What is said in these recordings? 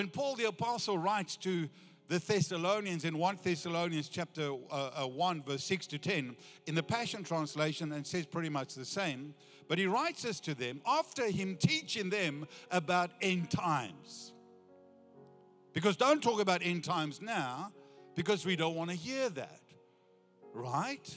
When Paul the Apostle writes to the Thessalonians in 1 Thessalonians chapter uh, uh, 1, verse 6 to 10, in the Passion Translation, and says pretty much the same, but he writes this to them after him teaching them about end times. Because don't talk about end times now, because we don't want to hear that, right?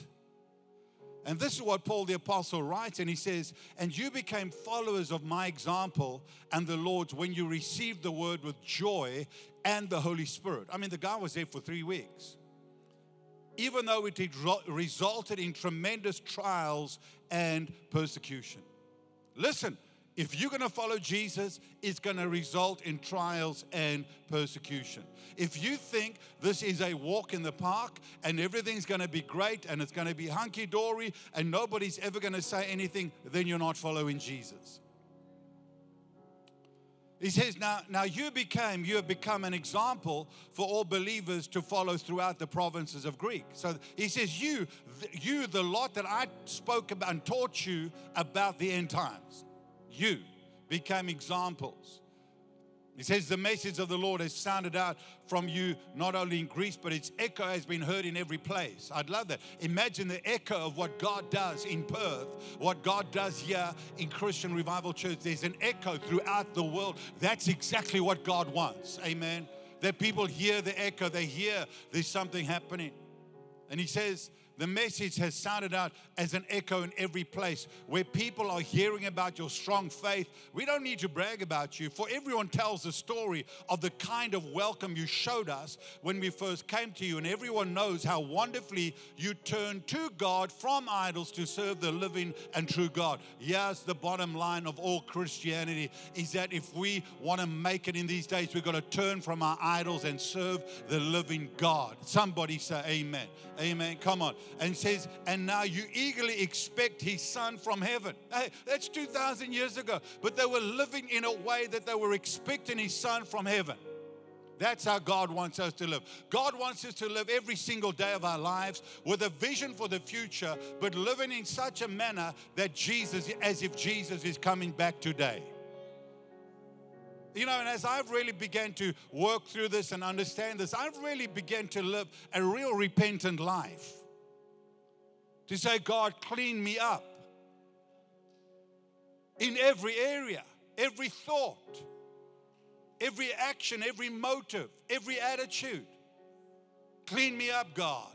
And this is what Paul the Apostle writes, and he says, And you became followers of my example and the Lord's when you received the word with joy and the Holy Spirit. I mean, the guy was there for three weeks. Even though it resulted in tremendous trials and persecution. Listen, if you're going to follow Jesus, it's going to result in trials and persecution. If you think this is a walk in the park and everything's going to be great and it's going to be hunky dory and nobody's ever going to say anything, then you're not following Jesus. He says, now, now you became, you have become an example for all believers to follow throughout the provinces of Greek. So he says, you, you, the lot that I spoke about and taught you about the end times you became examples. He says, The message of the Lord has sounded out from you not only in Greece, but its echo has been heard in every place. I'd love that. Imagine the echo of what God does in Perth, what God does here in Christian Revival Church. There's an echo throughout the world. That's exactly what God wants. Amen. That people hear the echo, they hear there's something happening. And He says, the message has sounded out as an echo in every place where people are hearing about your strong faith. We don't need to brag about you, for everyone tells the story of the kind of welcome you showed us when we first came to you, and everyone knows how wonderfully you turned to God from idols to serve the living and true God. Yes, the bottom line of all Christianity is that if we want to make it in these days, we've got to turn from our idols and serve the living God. Somebody say, Amen. Amen. Come on and says, And now you eagerly expect his son from heaven. Hey, that's 2,000 years ago. But they were living in a way that they were expecting his son from heaven. That's how God wants us to live. God wants us to live every single day of our lives with a vision for the future, but living in such a manner that Jesus, as if Jesus is coming back today. You know, and as I've really began to work through this and understand this, I've really begun to live a real repentant life to say, God, clean me up in every area, every thought, every action, every motive, every attitude. Clean me up, God.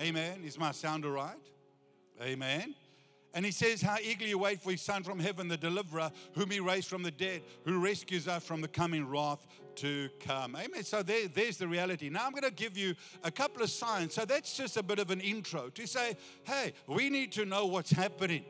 Amen. Is my sound all right? Amen. And he says, How eagerly you wait for his son from heaven, the deliverer, whom he raised from the dead, who rescues us from the coming wrath to come. Amen. So there, there's the reality. Now I'm going to give you a couple of signs. So that's just a bit of an intro to say, hey, we need to know what's happening.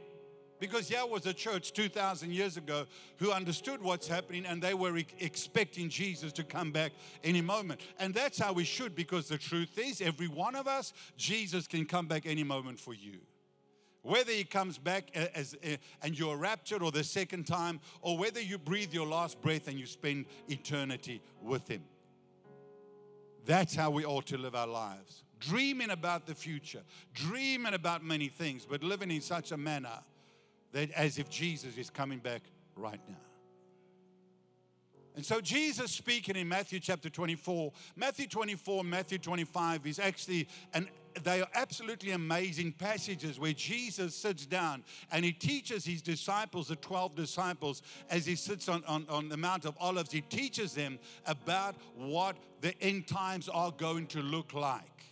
Because here was a church 2,000 years ago who understood what's happening and they were expecting Jesus to come back any moment. And that's how we should, because the truth is, every one of us, Jesus can come back any moment for you. Whether he comes back as, and you're raptured or the second time, or whether you breathe your last breath and you spend eternity with him. That's how we ought to live our lives. Dreaming about the future, dreaming about many things, but living in such a manner that as if Jesus is coming back right now. And so Jesus speaking in Matthew chapter 24, Matthew 24, Matthew 25 is actually an they are absolutely amazing passages where Jesus sits down and he teaches his disciples, the 12 disciples, as he sits on, on, on the Mount of Olives, he teaches them about what the end times are going to look like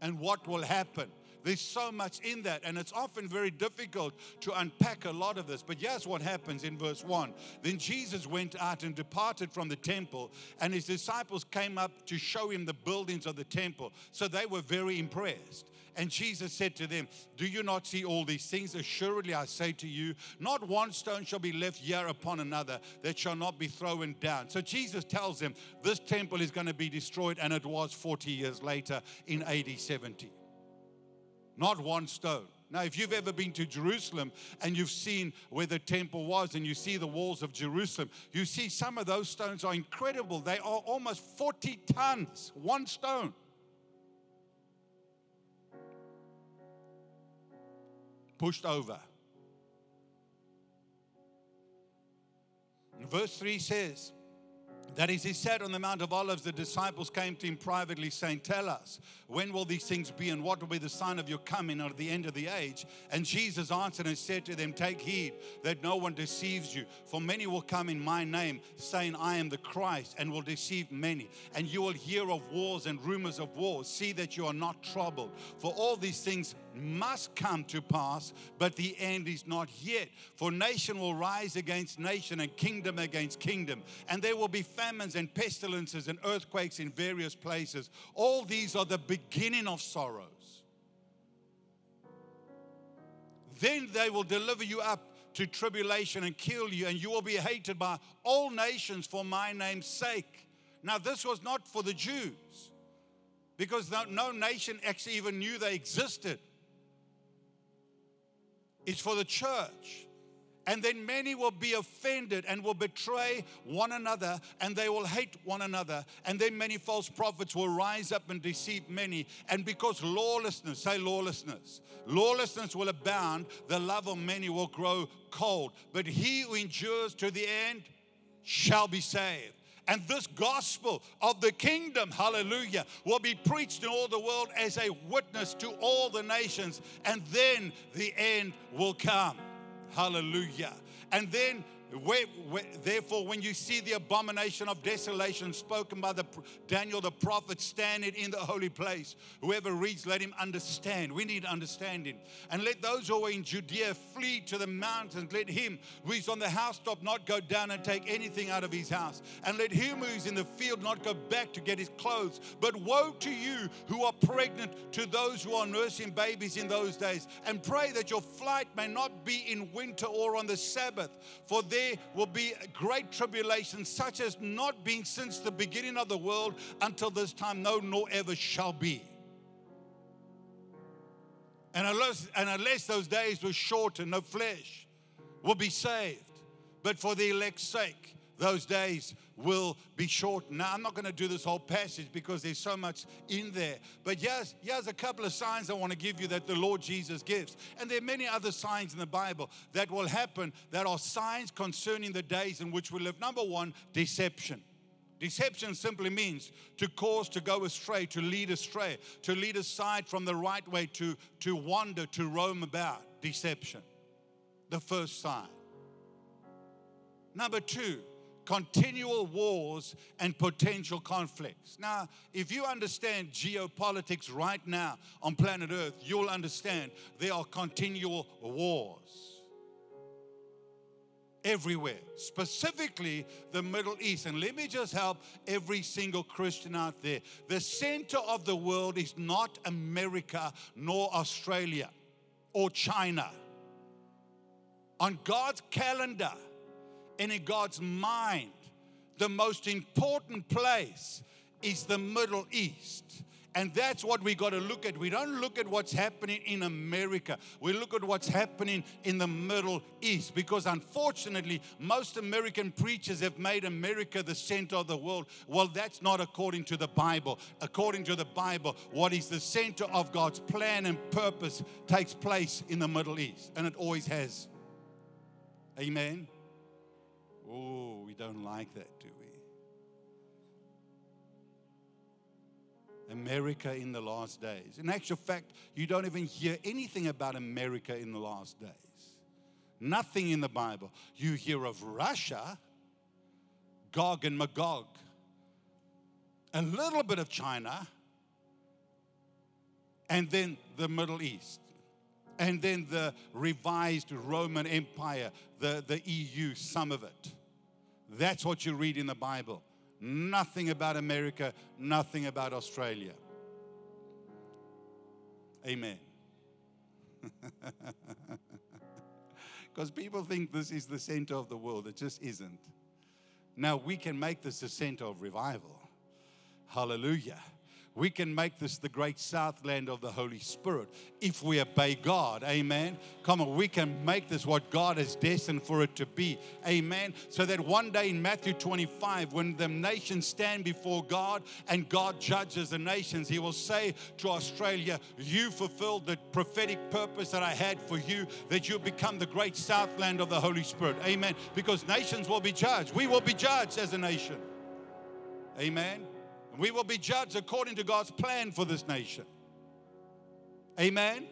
and what will happen. There's so much in that, and it's often very difficult to unpack a lot of this. But here's what happens in verse 1 Then Jesus went out and departed from the temple, and his disciples came up to show him the buildings of the temple. So they were very impressed. And Jesus said to them, Do you not see all these things? Assuredly, I say to you, not one stone shall be left here upon another that shall not be thrown down. So Jesus tells them, This temple is going to be destroyed, and it was 40 years later in AD 70 not one stone. Now, if you've ever been to Jerusalem and you've seen where the temple was and you see the walls of Jerusalem, you see some of those stones are incredible. They are almost 40 tons, one stone. Pushed over. Verse 3 says, that as he sat on the Mount of Olives, the disciples came to him privately, saying, Tell us, when will these things be, and what will be the sign of your coming or the end of the age? And Jesus answered and said to them, Take heed that no one deceives you, for many will come in my name, saying, I am the Christ, and will deceive many. And you will hear of wars and rumors of wars. See that you are not troubled, for all these things must come to pass, but the end is not yet. For nation will rise against nation and kingdom against kingdom, and there will be famines and pestilences and earthquakes in various places. All these are the beginning of sorrows. Then they will deliver you up to tribulation and kill you, and you will be hated by all nations for my name's sake. Now, this was not for the Jews because no, nation actually even knew they existed. It's for the church. And then many will be offended and will betray one another and they will hate one another. And then many false prophets will rise up and deceive many. And because lawlessness, say lawlessness, lawlessness will abound, the love of many will grow cold. But he who endures to the end shall be saved. And this gospel of the kingdom, hallelujah, will be preached in all the world as a witness to all the nations. And then the end will come. Hallelujah. And then therefore, when you see the abomination of desolation spoken by the Daniel the prophet standing in the holy place, whoever reads, let him understand. We need understanding. And let those who are in Judea flee to the mountains. Let him who is on the housetop not go down and take anything out of his house. And let him who is in the field not go back to get his clothes. But woe to you who are pregnant, to those who are nursing babies in those days. And pray that your flight may not be in winter or on the Sabbath, for there there will be great tribulation, such as not been since the beginning of the world until this time, no, nor ever shall be. And unless, and unless those days were shortened, no flesh will be saved. But for the elect's sake, those days will be short. Now, I'm not going to do this whole passage because there's so much in there. But here's, here's a couple of signs I want to give you that the Lord Jesus gives. And there are many other signs in the Bible that will happen that are signs concerning the days in which we live. Number one, deception. Deception simply means to cause to go astray, to lead astray, to lead aside from the right way, to, to wander, to roam about. Deception. The first sign. Number two, continual wars and potential conflicts. Now, if you understand geopolitics right now on planet Earth, you'll understand there are continual wars everywhere, specifically the Middle East. And let me just help every single Christian out there. The center of the world is not America nor Australia or China. On God's calendar, and in God's mind, the most important place is the Middle East. And that's what we got to look at. We don't look at what's happening in America. We look at what's happening in the Middle East. Because unfortunately, most American preachers have made America the center of the world. Well, that's not according to the Bible. According to the Bible, what is the center of God's plan and purpose takes place in the Middle East. And it always has. Amen. Oh, we don't like that, do we? America in the last days. In actual fact, you don't even hear anything about America in the last days. Nothing in the Bible. You hear of Russia, Gog and Magog, a little bit of China, and then the Middle East and then the revised Roman Empire, the, the EU, some of it. That's what you read in the Bible. Nothing about America, nothing about Australia. Amen. Because people think this is the center of the world. It just isn't. Now, we can make this the center of revival. Hallelujah we can make this the great southland of the Holy Spirit if we obey God. Amen. Come on, we can make this what God has destined for it to be. Amen. So that one day in Matthew 25, when the nations stand before God and God judges the nations, He will say to Australia, You fulfilled the prophetic purpose that I had for you, that you become the great southland of the Holy Spirit. Amen. Because nations will be judged. We will be judged as a nation. Amen. We will be judged according to God's plan for this nation. Amen.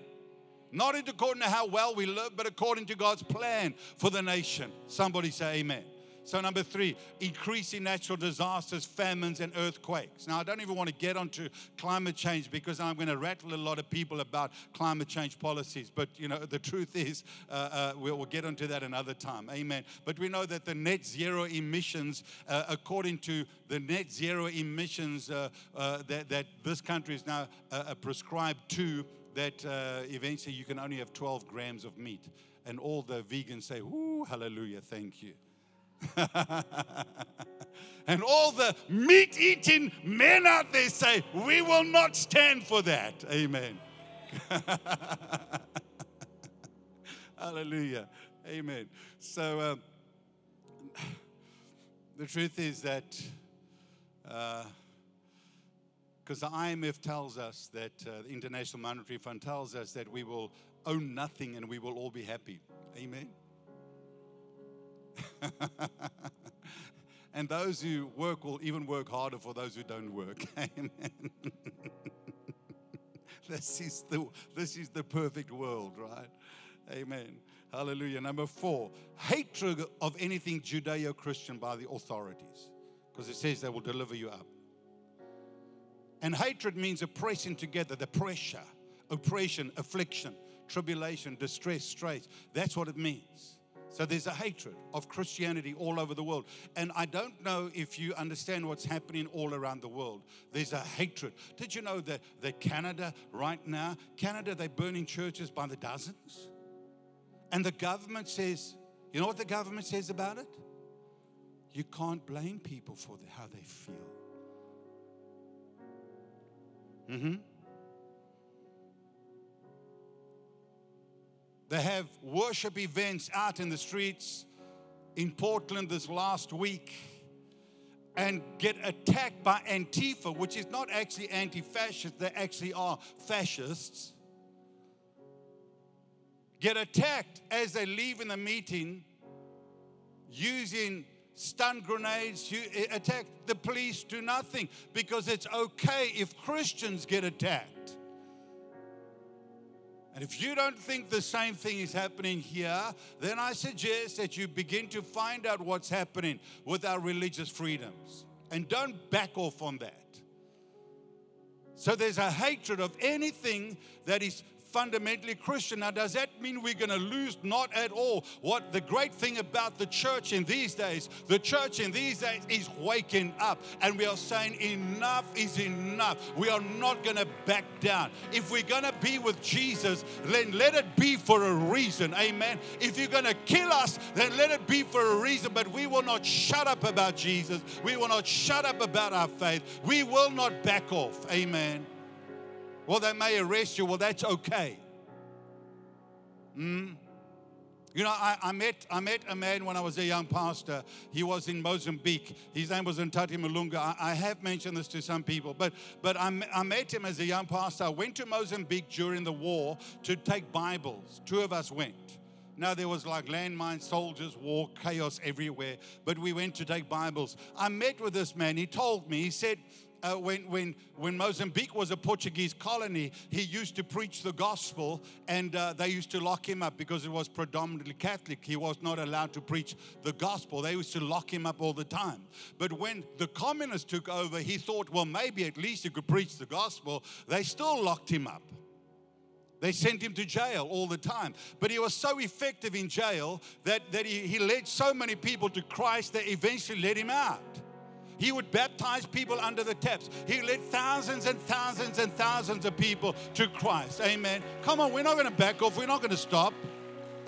Not according to how well we live, but according to God's plan for the nation. Somebody say amen. So, number three, increasing natural disasters, famines, and earthquakes. Now, I don't even want to get onto climate change because I'm going to rattle a lot of people about climate change policies. But, you know, the truth is, uh, uh, we'll, get onto that another time. Amen. But we know that the net zero emissions, uh, according to the net zero emissions uh, uh, that, that this country is now uh, prescribed to, that eventually you can only have 12 grams of meat. And all the vegans say, Ooh, hallelujah, thank you. and all the meat eating men out there say, We will not stand for that. Amen. Hallelujah. Amen. So, um, the truth is that because uh, the IMF tells us that uh, the International Monetary Fund tells us that we will own nothing and we will all be happy. Amen. and those who work will even work harder for those who don't work. Amen. this is the this is the perfect world, right? Amen. Hallelujah. Number four, hatred of anything Judeo Christian by the authorities, because it says they will deliver you up. And hatred means oppressing together, the pressure, oppression, affliction, tribulation, distress, straits. That's what it means. So there's a hatred of Christianity all over the world. And I don't know if you understand what's happening all around the world. There's a hatred. Did you know that, that Canada, right now, Canada, they're burning churches by the dozens? And the government says, you know what the government says about it? You can't blame people for the, how they feel. Mm-hmm. They have worship events out in the streets in Portland this last week and get attacked by Antifa, which is not actually anti fascist, they actually are fascists. Get attacked as they leave in the meeting using stun grenades, attack. The police do nothing because it's okay if Christians get attacked. And if you don't think the same thing is happening here, then I suggest that you begin to find out what's happening with our religious freedoms. And don't back off on that. So there's a hatred of anything that is fundamentally Christian. Now, does that mean we're going to lose? Not at all. What the great thing about the church in these days, the church in these days is waking up and we are saying enough is enough. We are not going to back down. If we're going to be with Jesus, then let it be for a reason. Amen. If you're going to kill us, then let it be for a reason. But we will not shut up about Jesus. We will not shut up about our faith. We will not back off. Amen. Well, they may arrest you. Well, that's okay. Mm. You know, I, I, met, I met a man when I was a young pastor. He was in Mozambique. His name was Ntati Malunga. I, I, have mentioned this to some people, but, but I, I met him as a young pastor. I went to Mozambique during the war to take Bibles. Two of us went. Now there was like landmines, soldiers, war, chaos everywhere, but we went to take Bibles. I met with this man. He told me, he said, uh, when, when, when Mozambique was a Portuguese colony, he used to preach the gospel and uh, they used to lock him up because it was predominantly Catholic. He was not allowed to preach the gospel. They used to lock him up all the time. But when the communists took over, he thought, well, maybe at least he could preach the gospel. They still locked him up. They sent him to jail all the time. But he was so effective in jail that, that he, he led so many people to Christ that eventually let him out. He would baptize people under the taps. He led thousands and thousands and thousands of people to Christ. Amen. Come on, we're not going to back off. We're not going to stop.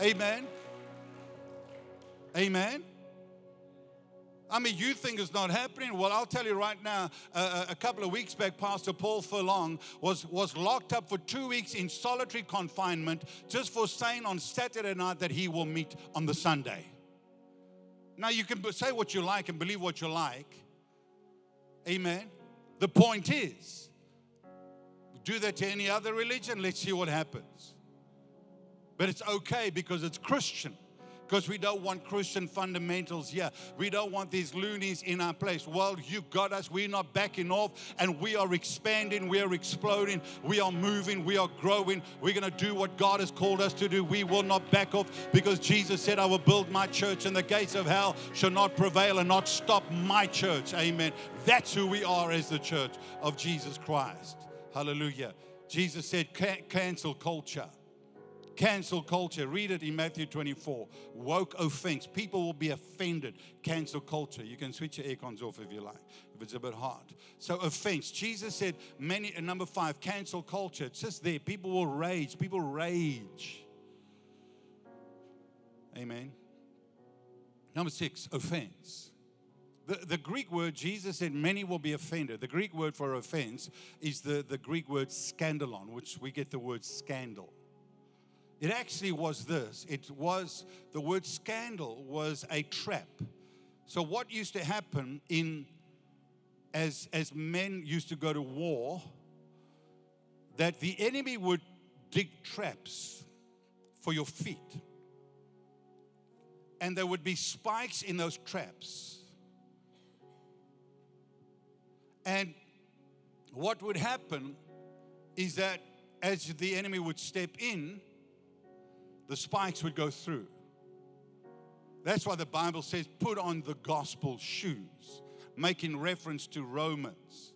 Amen. Amen. I mean, you think it's not happening. Well, I'll tell you right now, uh, a couple of weeks back, Pastor Paul Furlong was, was locked up for two weeks in solitary confinement just for saying on Saturday night that he will meet on the Sunday. Now, you can say what you like and believe what you like, Amen. The point is, do that to any other religion, let's see what happens. But it's okay because it's Christian. Because we don't want Christian fundamentals here. We don't want these loonies in our place. Well, you got us. We're not backing off and we are expanding. We are exploding. We are moving. We are growing. We're going to do what God has called us to do. We will not back off because Jesus said, I will build my church and the gates of hell shall not prevail and not stop my church. Amen. That's who we are as the church of Jesus Christ. Hallelujah. Jesus said, cancel culture. Cancel culture. Read it in Matthew 24. Woke offense. People will be offended. Cancel culture. You can switch your air cons off if you like, if it's a bit hot. So, offense. Jesus said, many, number five, cancel culture. It's just there. People will rage. People rage. Amen. Number six, offense. The, the Greek word, Jesus said, many will be offended. The Greek word for offense is the, the Greek word scandalon, which we get the word scandal. It actually was this it was the word scandal was a trap. So, what used to happen in as, as men used to go to war, that the enemy would dig traps for your feet. And there would be spikes in those traps. And what would happen is that as the enemy would step in, the spikes would go through. That's why the Bible says, put on the gospel shoes, making reference to Romans.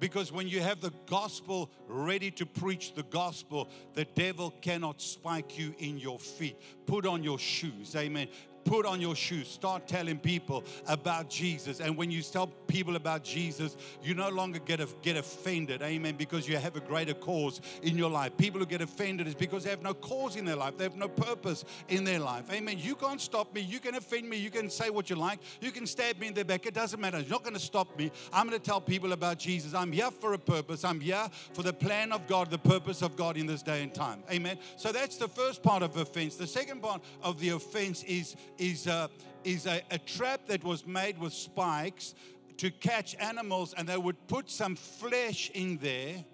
Because when you have the gospel ready to preach the gospel, the devil cannot spike you in your feet. Put on your shoes. Amen put on your shoes, start telling people about Jesus. And when you tell people about Jesus, you no longer get, get offended, amen, because you have a greater cause in your life. People who get offended is because they have no cause in their life, they have no purpose in their life, amen. You can't stop me, you can offend me, you can say what you like, you can stab me in the back, it doesn't matter. It's not going to stop me. I'm going to tell people about Jesus. I'm here for a purpose, I'm here for the plan of God, the purpose of God in this day and time, amen. So that's the first part of offense. The second part of the offense is is, a, is a, a trap that was made with spikes to catch animals, and they would put some flesh in there,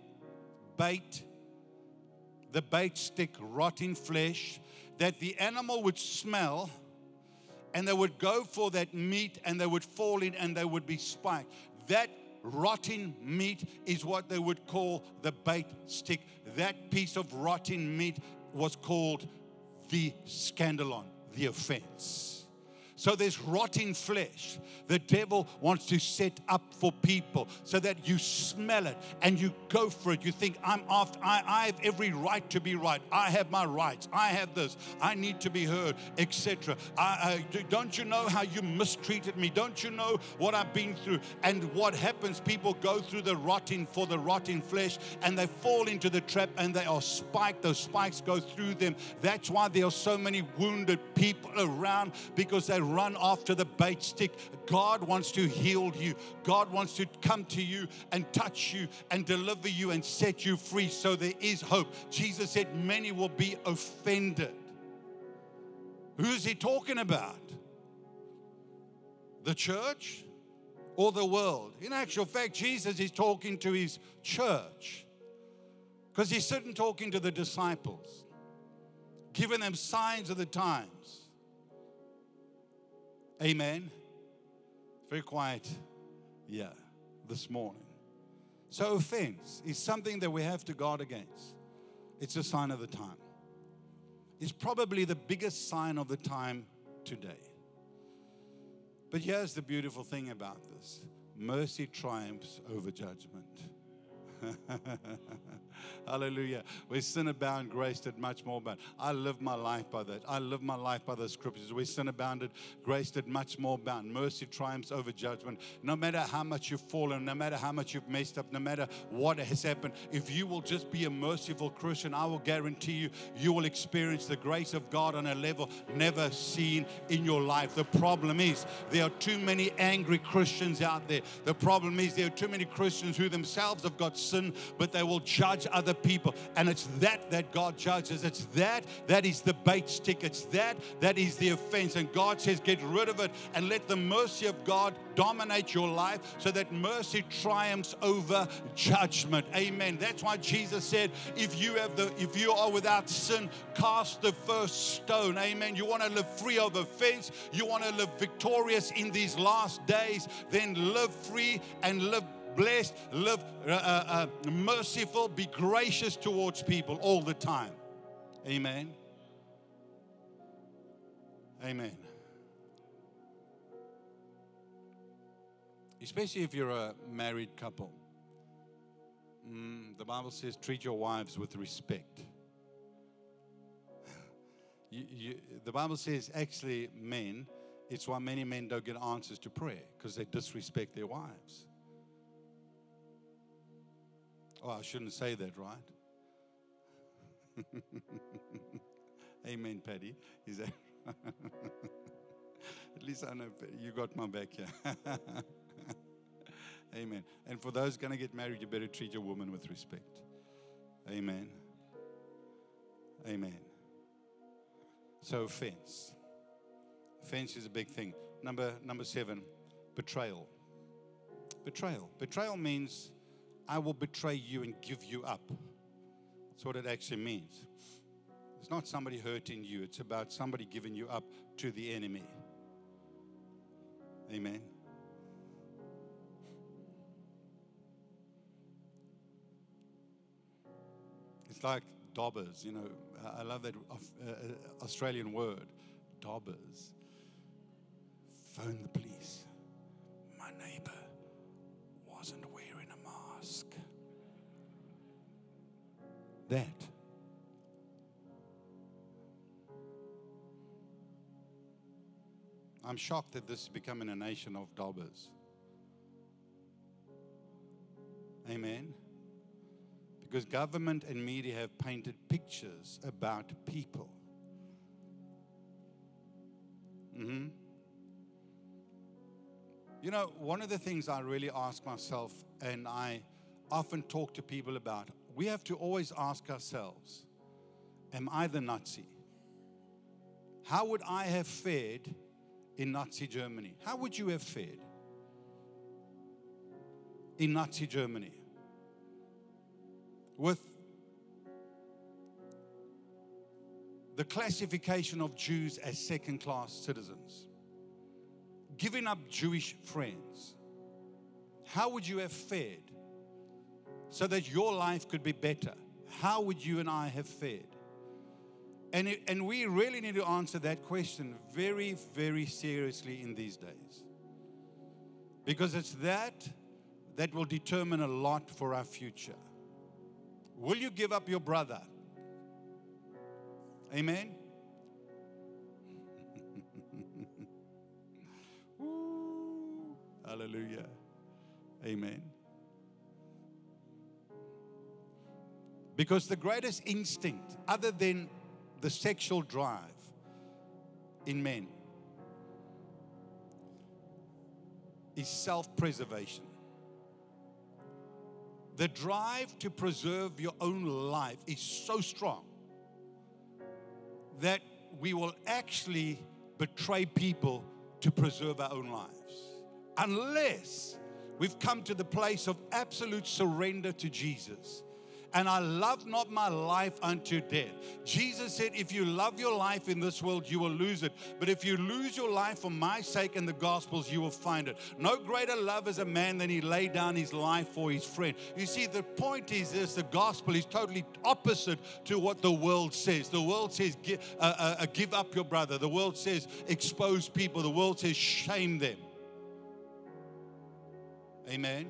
bait, the bait stick, rotting flesh, that the animal would smell, and they would go for that meat and they would fall in and they would be spiked. That rotting meat is what they would call the bait stick. That piece of rotting meat was called the scandalon the offense. So there's rotting flesh. The devil wants to set up for people so that you smell it and you go for it. You think, I'm after, I, I have every right to be right. I have my rights. I have this. I need to be heard, etc. I don't you know how you mistreated me? Don't you know what I've been through? And what happens? People go through the rotting for the rotting flesh and they fall into the trap and they are spiked. Those spikes go through them. That's why there are so many wounded people around because they run after the bait stick. God wants to heal you. God wants to come to you and touch you and deliver you and set you free. So there is hope. Jesus said, Many will be offended. Who's he talking about? The church or the world? In actual fact, Jesus is talking to his church because he's sitting talking to the disciples, giving them signs of the times. Amen. Very quiet. Yeah, this morning. So, offense is something that we have to guard against. It's a sign of the time. It's probably the biggest sign of the time today. But here's the beautiful thing about this mercy triumphs over judgment. Hallelujah. Where sin abounded, grace did much more abound. I live my life by that. I live my life by the scriptures. Where sin abounded, grace did much more abound. Mercy triumphs over judgment. No matter how much you've fallen, no matter how much you've messed up, no matter what has happened, if you will just be a merciful Christian, I will guarantee you, you will experience the grace of God on a level never seen in your life. The problem is there are too many angry Christians out there. The problem is there are too many Christians who themselves have got sin sin, but they will judge other people. And it's that that God judges. It's that that is the bait stick. It's that that is the offense. And God says, get rid of it and let the mercy of God dominate your life so that mercy triumphs over judgment. Amen. That's why Jesus said, if you have the if you are without sin, cast the first stone. Amen. You want to live free of offense, you want to live victorious in these last days, then live free and live blessed, live uh, uh, uh, merciful, be gracious towards people all the time. Amen. Amen. Especially if you're a married couple. Mm, the Bible says, treat your wives with respect. you, you, the Bible says, actually, men, it's why many men don't get answers to prayer because they disrespect their wives. Oh, I shouldn't say that, right? Amen, Paddy. Is that? At least I know you got my back here. Amen. And for those going to get married, you better treat your woman with respect. Amen. Amen. So offense. Offense is a big thing. Number number seven, betrayal. Betrayal. Betrayal means I will betray you and give you up. That's what it actually means. It's not somebody hurting you, it's about somebody giving you up to the enemy. Amen. It's like dobbers, you know. I love that uh, uh, Australian word, dobbers. Phone the police. My neighbor wasn't wearing a mask. That. I'm shocked that this is becoming a nation of dobbers. Amen. Because government and media have painted pictures about people. Mm-hmm. You know, one of the things I really ask myself, and I often talk to people about, we have to always ask ourselves Am I the Nazi? How would I have fared in Nazi Germany? How would you have fared in Nazi Germany? with the classification of Jews as second class citizens, giving up Jewish friends, how would you have fared so that your life could be better? How would you and I have fared? And, it, and we really need to answer that question very, very seriously in these days. Because it's that that will determine a lot for our future. Will you give up your brother? Amen. Hallelujah. Amen. Because the greatest instinct, other than the sexual drive in men, is self preservation the drive to preserve your own life is so strong that we will actually betray people to preserve our own lives. Unless we've come to the place of absolute surrender to Jesus and I love not my life unto death. Jesus said, If you love your life in this world, you will lose it. But if you lose your life for my sake and the gospel's, you will find it. No greater love is a man than he laid down his life for his friend. You see, the point is this the gospel is totally opposite to what the world says. The world says, give, uh, uh, uh, give up your brother. The world says, expose people. The world says, shame them. Amen.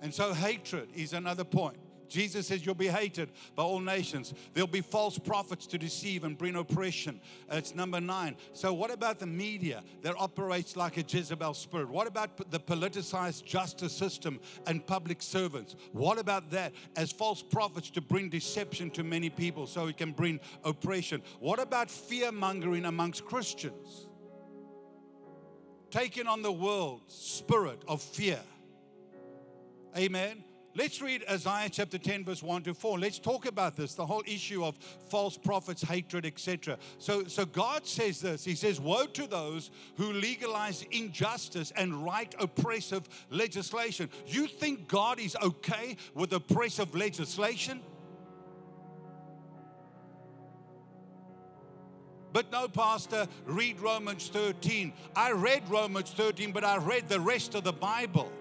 And so hatred is another point. Jesus says you'll be hated by all nations. There'll be false prophets to deceive and bring oppression. Uh, it's number nine. So, what about the media that operates like a Jezebel spirit? What about the politicized justice system and public servants? What about that as false prophets to bring deception to many people so it can bring oppression? What about fear mongering amongst Christians? Taking on the world's spirit of fear Amen. Let's read Isaiah chapter 10, verse 1 to 4. Let's talk about this, the whole issue of false prophets, hatred, etc. So, so God says this He says, Woe to those who legalize injustice and write oppressive legislation. You think God is okay with oppressive legislation? But no, Pastor, read Romans 13. I read Romans 13, but I read the rest of the Bible.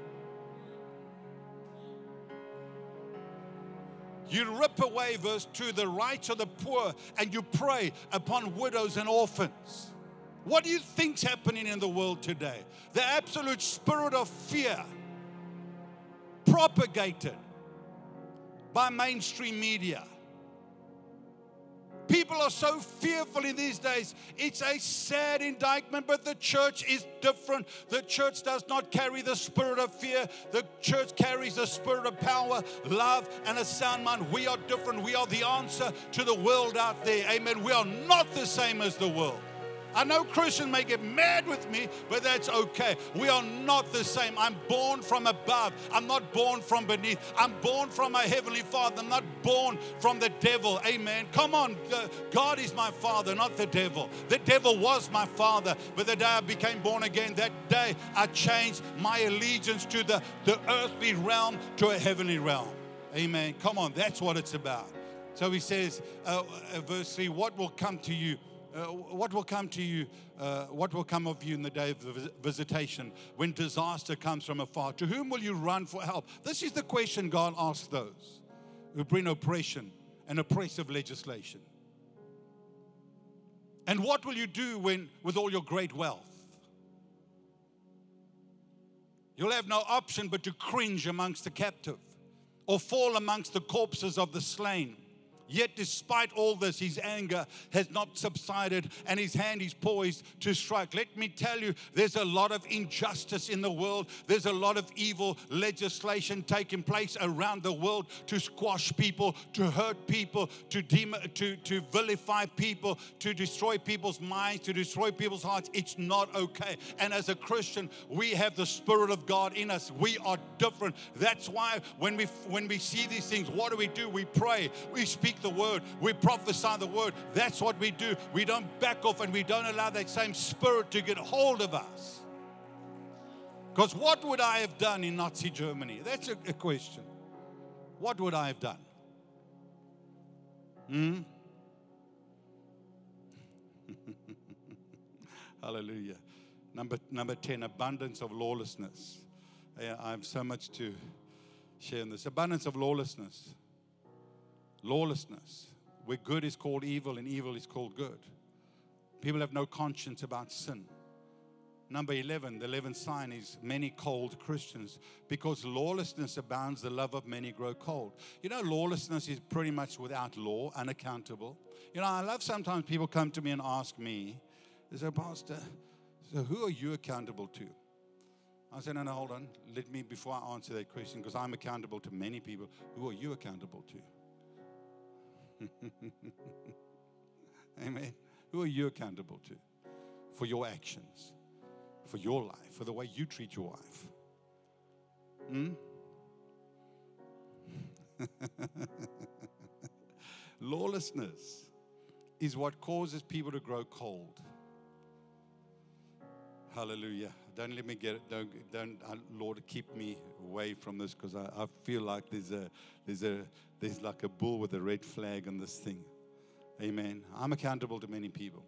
You rip away, verse 2, the rights of the poor and you prey upon widows and orphans. What do you think's happening in the world today? The absolute spirit of fear propagated by mainstream media. People are so fearful in these days. It's a sad indictment, but the church is different. The church does not carry the spirit of fear, the church carries the spirit of power, love, and a sound mind. We are different. We are the answer to the world out there. Amen. We are not the same as the world. I know Christians may get mad with me, but that's okay. We are not the same. I'm born from above. I'm not born from beneath. I'm born from my heavenly Father. I'm not born from the devil. Amen. Come on. God is my Father, not the devil. The devil was my Father, but the day I became born again, that day I changed my allegiance to the, the earthly realm to a heavenly realm. Amen. Come on. That's what it's about. So he says, uh, uh verse 3 What will come to you? Uh, what will come to you? Uh, what will come of you in the day of the visitation when disaster comes from afar? To whom will you run for help? This is the question God asks those who bring oppression and oppressive legislation. And what will you do when, with all your great wealth? You'll have no option but to cringe amongst the captive or fall amongst the corpses of the slain. Yet, despite all this, his anger has not subsided and his hand is poised to strike. Let me tell you, there's a lot of injustice in the world. There's a lot of evil legislation taking place around the world to squash people, to hurt people, to, dem- to, to vilify people, to destroy people's minds, to destroy people's hearts. It's not okay. And as a Christian, we have the Spirit of God in us. We are different. That's why when we, when we see these things, what do we do? We pray, we speak the word, we prophesy the word. That's what we do. We don't back off and we don't allow that same spirit to get hold of us. Because what would I have done in Nazi Germany? That's a, a question. What would I have done? Hmm? Hallelujah. Number, number 10, abundance of lawlessness. I have so much to share in this. Abundance of lawlessness lawlessness, where good is called evil and evil is called good. People have no conscience about sin. Number 11, the 11th sign is many cold Christians. Because lawlessness abounds, the love of many grow cold. You know, lawlessness is pretty much without law, unaccountable. You know, I love sometimes people come to me and ask me, they say, Pastor, so who are you accountable to? I said, no, no, hold on. Let me, before I answer that question, because I'm accountable to many people, who are you accountable to? Amen. Who are you accountable to for your actions, for your life, for the way you treat your wife? Hmm? Lawlessness is what causes people to grow cold. Hallelujah. Don't let me get it. Don't, don't uh, Lord, keep me away from this because I, I feel like there's a, there's a, there's like a bull with a red flag on this thing. Amen. I'm accountable to many people,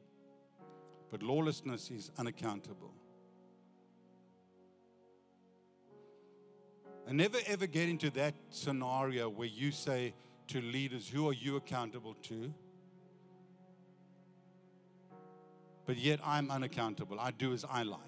but lawlessness is unaccountable. And never ever get into that scenario where you say to leaders, Who are you accountable to? But yet I'm unaccountable. I do as I like.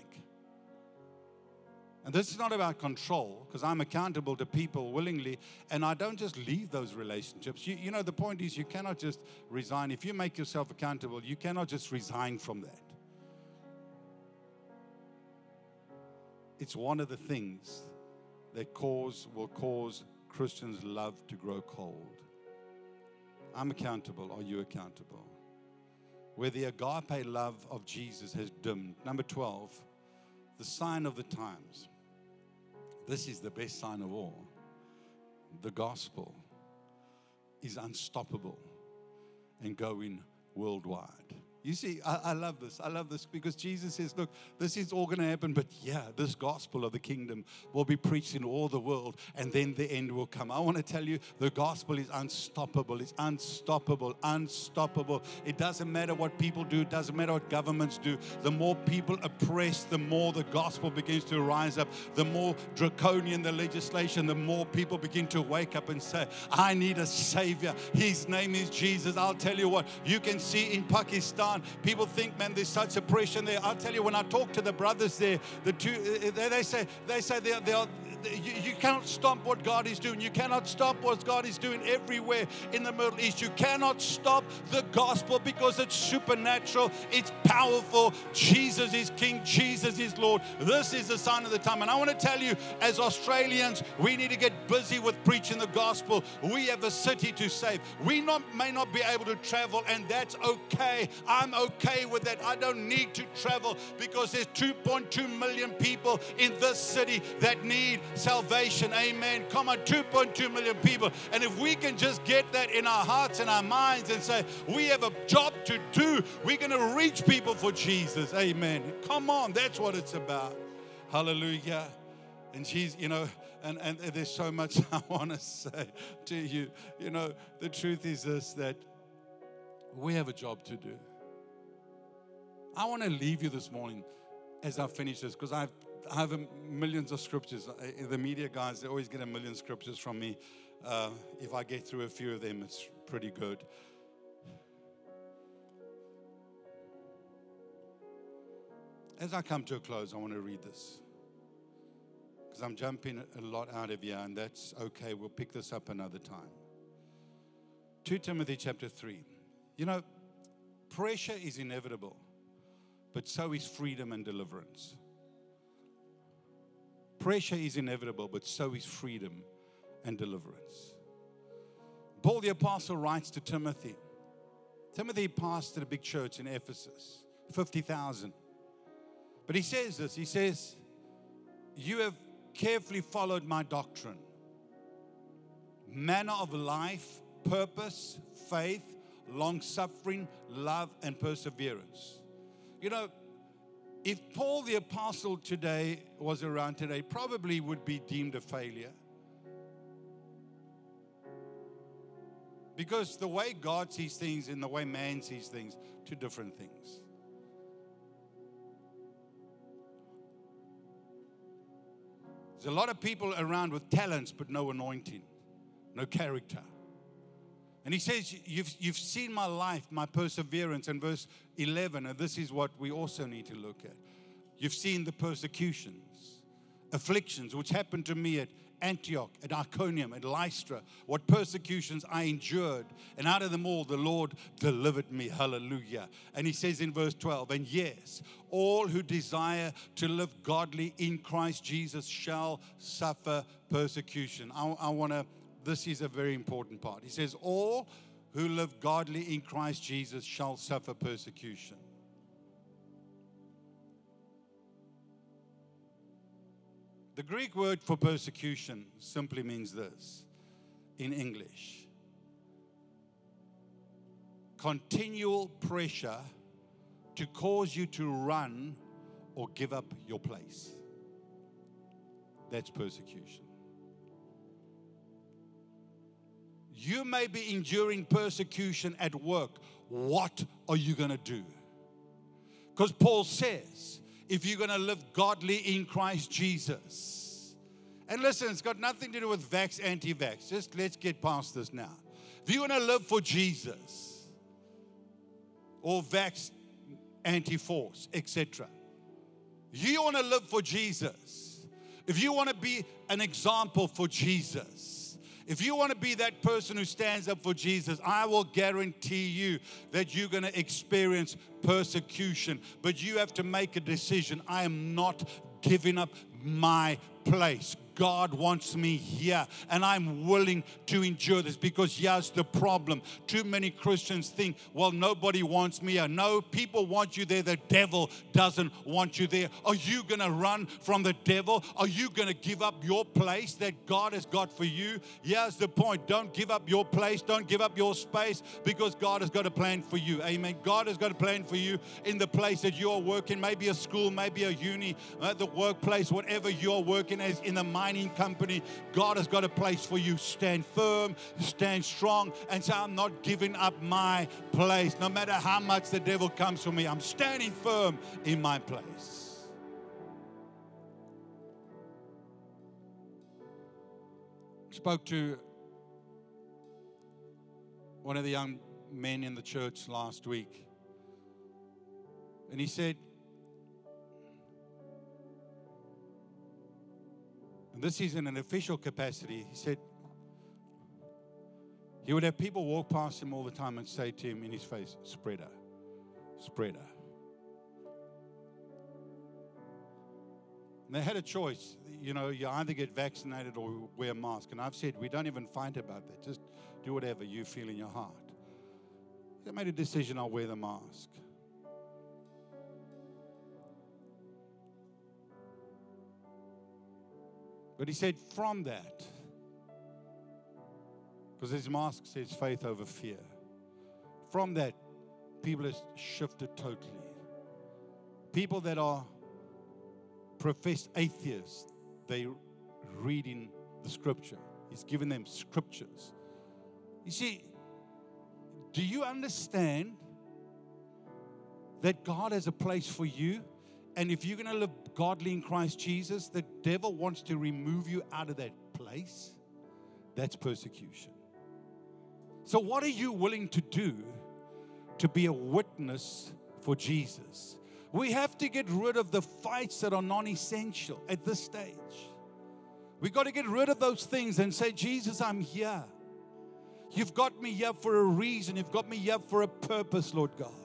And this is not about control because I'm accountable to people willingly and I don't just leave those relationships. You, you, know, the point is you cannot just resign. If you make yourself accountable, you cannot just resign from that. It's one of the things that cause will cause Christians' love to grow cold. I'm accountable. Are you accountable? Where the agape love of Jesus has dimmed. Number 12, the sign of the times. This is the best sign of all. the gospel is unstoppable and going worldwide. You see, I, I, love this. I love this because Jesus says, Look, this is all going to happen, but yeah, this gospel of the kingdom will be preached in all the world, and then the end will come. I want to tell you, the gospel is unstoppable. It's unstoppable, unstoppable. It doesn't matter what people do, it doesn't matter what governments do. The more people oppress, the more the gospel begins to rise up. The more draconian the legislation, the more people begin to wake up and say, I need a savior. His name is Jesus. I'll tell you what, you can see in Pakistan on. People think, man, there's such oppression there. I'll tell you, when I talk to the brothers there, the two, they say, they say they they are you, you cannot stop what God is doing. You cannot stop what God is doing everywhere in the Middle East. You cannot stop the gospel because it's supernatural, it's powerful. Jesus is King, Jesus is Lord. This is the sign of the time. And I want to tell you, as Australians, we need to get busy with preaching the gospel. We have a city to save. We not, may not be able to travel, and that's okay. I'm okay with that. I don't need to travel because there's 2.2 million people in this city that need salvation. Amen. Come on, 2.2 million people. And if we can just get that in our hearts and our minds and say, we have a job to do, we're going to reach people for Jesus. Amen. Come on, that's what it's about. Hallelujah. And she's, you know, and, and there's so much I want to say to you. You know, the truth is this that we have a job to do. I want to leave you this morning as I finish this because I've I have millions of scriptures. The media guys, they always get a million scriptures from me. Uh, if I get through a few of them, it's pretty good. As I come to a close, I want to read this. Because I'm jumping a lot out of here, and that's okay. We'll pick this up another time. 2 Timothy chapter 3. You know, pressure is inevitable, but so is freedom and deliverance. Pressure is inevitable, but so is freedom and deliverance. Paul the Apostle writes to Timothy. Timothy pastored a big church in Ephesus, 50,000. But he says this he says, You have carefully followed my doctrine, manner of life, purpose, faith, long suffering, love, and perseverance. You know, if Paul the apostle today was around today, probably would be deemed a failure. Because the way God sees things and the way man sees things, two different things. There's a lot of people around with talents but no anointing, no character. And he says, You've, you've seen my life, my perseverance. In verse 11, and this is what we also need to look at. You've seen the persecutions, afflictions, which happened to me at Antioch, at Iconium, at Lystra, what persecutions I endured. And out of them all, the Lord delivered me. Hallelujah. And he says in verse 12, And yes, all who desire to live godly in Christ Jesus shall suffer persecution. I, I want to this is a very important part. He says, All who live godly in Christ Jesus shall suffer persecution. The Greek word for persecution simply means this in English continual pressure to cause you to run or give up your place. That's persecution. You may be enduring persecution at work. What are you going to do? Because Paul says, if you're going to live godly in Christ Jesus, and listen, it's got nothing to do with vax, anti vax. Just let's get past this now. If you want to live for Jesus, or vax, anti force, etc., you want to live for Jesus. If you want to be an example for Jesus, if you want to be that person who stands up for Jesus, I will guarantee you that you're going to experience persecution. But you have to make a decision. I am not giving up my place. God wants me here and I'm willing to endure this because here's the problem. Too many Christians think, well, nobody wants me here. No, people want you there. The devil doesn't want you there. Are you going to run from the devil? Are you going to give up your place that God has got for you? Here's the point don't give up your place, don't give up your space because God has got a plan for you. Amen. God has got a plan for you in the place that you're working, maybe a school, maybe a uni, the workplace, whatever you're working as in the mining company. God has got a place for you. Stand firm, stand strong, and say, I'm not giving up my place. No matter how much the devil comes for me, I'm standing firm in my place. Spoke to one of the young men in the church last week. And he said, and this is in an official capacity, he said, he would have people walk past him all the time and say to him in his face, spreader, spreader. And they had a choice. You know, you either get vaccinated or wear a mask. And I've said, we don't even fight about that. Just do whatever you feel in your heart. They made a decision, I'll wear the mask. But he said, from that, because his mask says faith over fear, from that, people have shifted totally. People that are professed atheists, they read in the scripture. He's given them scriptures. You see, do you understand that God has a place for you? And if you're going to live godly in Christ Jesus, the devil wants to remove you out of that place. That's persecution. So, what are you willing to do to be a witness for Jesus? We have to get rid of the fights that are non essential at this stage. We've got to get rid of those things and say, Jesus, I'm here. You've got me here for a reason. You've got me here for a purpose, Lord God.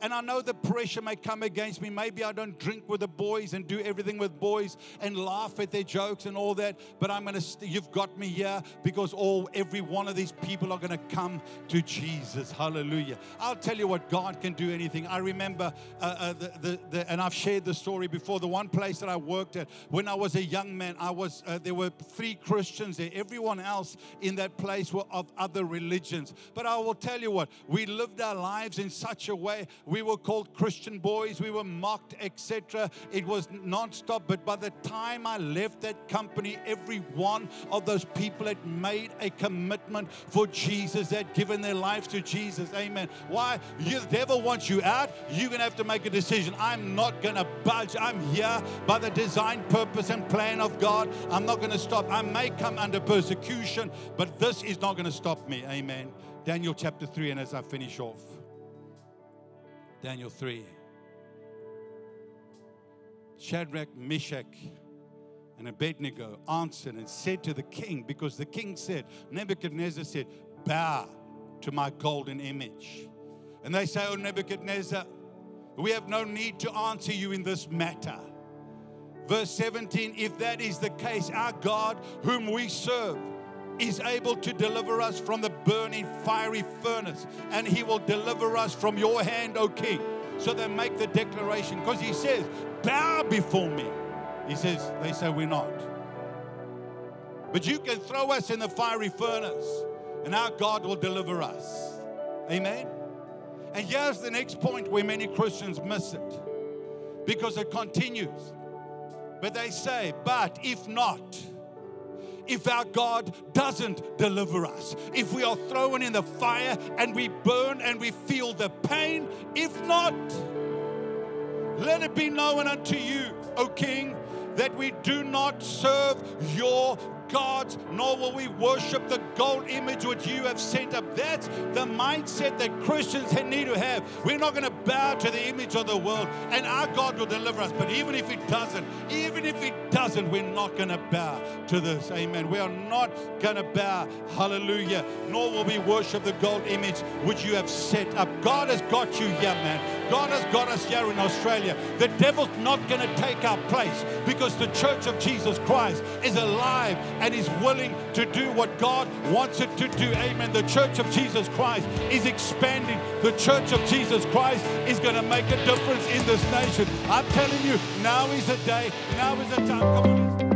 And I know the pressure may come against me. Maybe I don't drink with the boys and do everything with boys and laugh at their jokes and all that. But I'm gonna. St- you've got me here because all every one of these people are gonna come to Jesus. Hallelujah. I'll tell you what God can do anything. I remember uh, uh, the, the, the, and I've shared the story before. The one place that I worked at when I was a young man, I was uh, there were three Christians there. Everyone else in that place were of other religions. But I will tell you what, we lived our lives in such a way we were called Christian boys. We were mocked, etc. It was non-stop. But by the time I left that company, every one of those people had made a commitment for Jesus, they had given their lives to Jesus. Amen. Why? The devil wants you out. You're going to have to make a decision. I'm not going to budge. I'm here by the design, purpose, and plan of God. I'm not going to stop. I may come under persecution, but this is not going to stop me. Amen. Daniel chapter 3, and as I finish off. Daniel 3. Shadrach, Meshach, and Abednego answered and said to the king, because the king said, Nebuchadnezzar said, Bow to my golden image. And they say, Oh, Nebuchadnezzar, we have no need to answer you in this matter. Verse 17 If that is the case, our God, whom we serve, is able to deliver us from the burning fiery furnace, and he will deliver us from your hand, O king. So they make the declaration because he says, Bow before me. He says, They say, We're not. But you can throw us in the fiery furnace, and our God will deliver us. Amen. And here's the next point where many Christians miss it because it continues. But they say, But if not, if our God doesn't deliver us. If we are thrown in the fire and we burn and we feel the pain, if not, let it be known unto you, O King, that we do not serve your gods, nor will we worship the gold image which you have sent up. That's the mindset that Christians need to have. We're not going to bow to the image of the world, and our God will deliver us. But even if He doesn't, even if He doesn't, we're not going to bow to this. Amen. We are not going to bow. Hallelujah. Nor will we worship the gold image which you have set up. God has got you here, man. God has got us here in Australia. The devil's not going to take our place because the church of Jesus Christ is alive and is willing to do what God wants it to do. Amen. The church of Jesus Christ is expanding. The church of Jesus Christ is going to make a difference in this nation. I'm telling you, now is the day, now is the time. Come on.